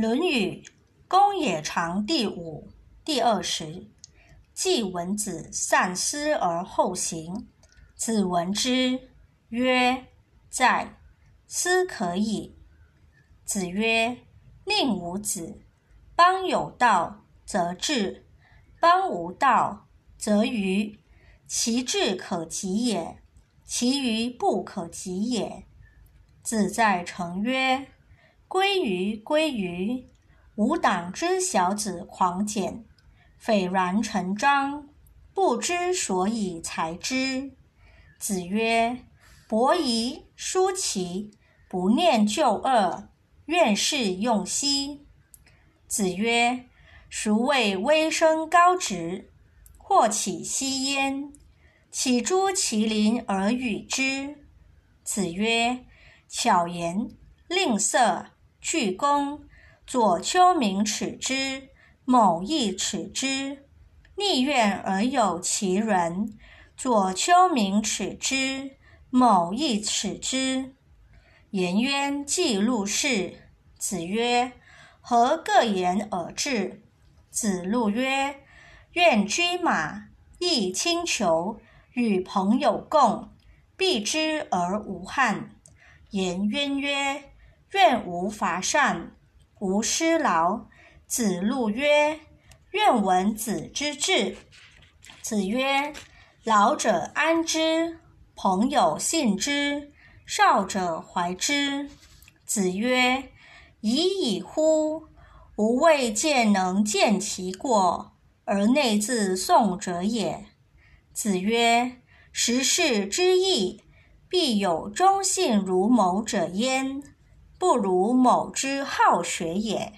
论语·公冶长第五第二十。季文子善思而后行，子闻之曰：“在，斯可矣。”子曰：“宁无子。邦有道则治，邦无道则愚。其志可及也，其愚不可及也。”子在成曰。归于归于，吾党之小子狂简，斐然成章，不知所以裁之。子曰：“伯夷、叔齐不念旧恶，愿事用兮。”子曰：“孰谓微生高直？或起息焉？岂诸其邻而与之？”子曰：“巧言令色。”具躬，左丘明耻之，某亦耻之。逆愿而有其人，左丘明耻之，某亦耻之。颜渊既入室，子曰：“何各言而至？”子路曰：“愿君马，亦轻裘，与朋友共，避之而无憾。”颜渊曰。愿无伐善，无失劳。子路曰：“愿闻子之志。”子曰：“老者安之，朋友信之，少者怀之。”子曰：“已矣乎！吾未见能见其过而内自颂者也。”子曰：“时事之义，必有忠信如谋者焉。”不如某之好学也。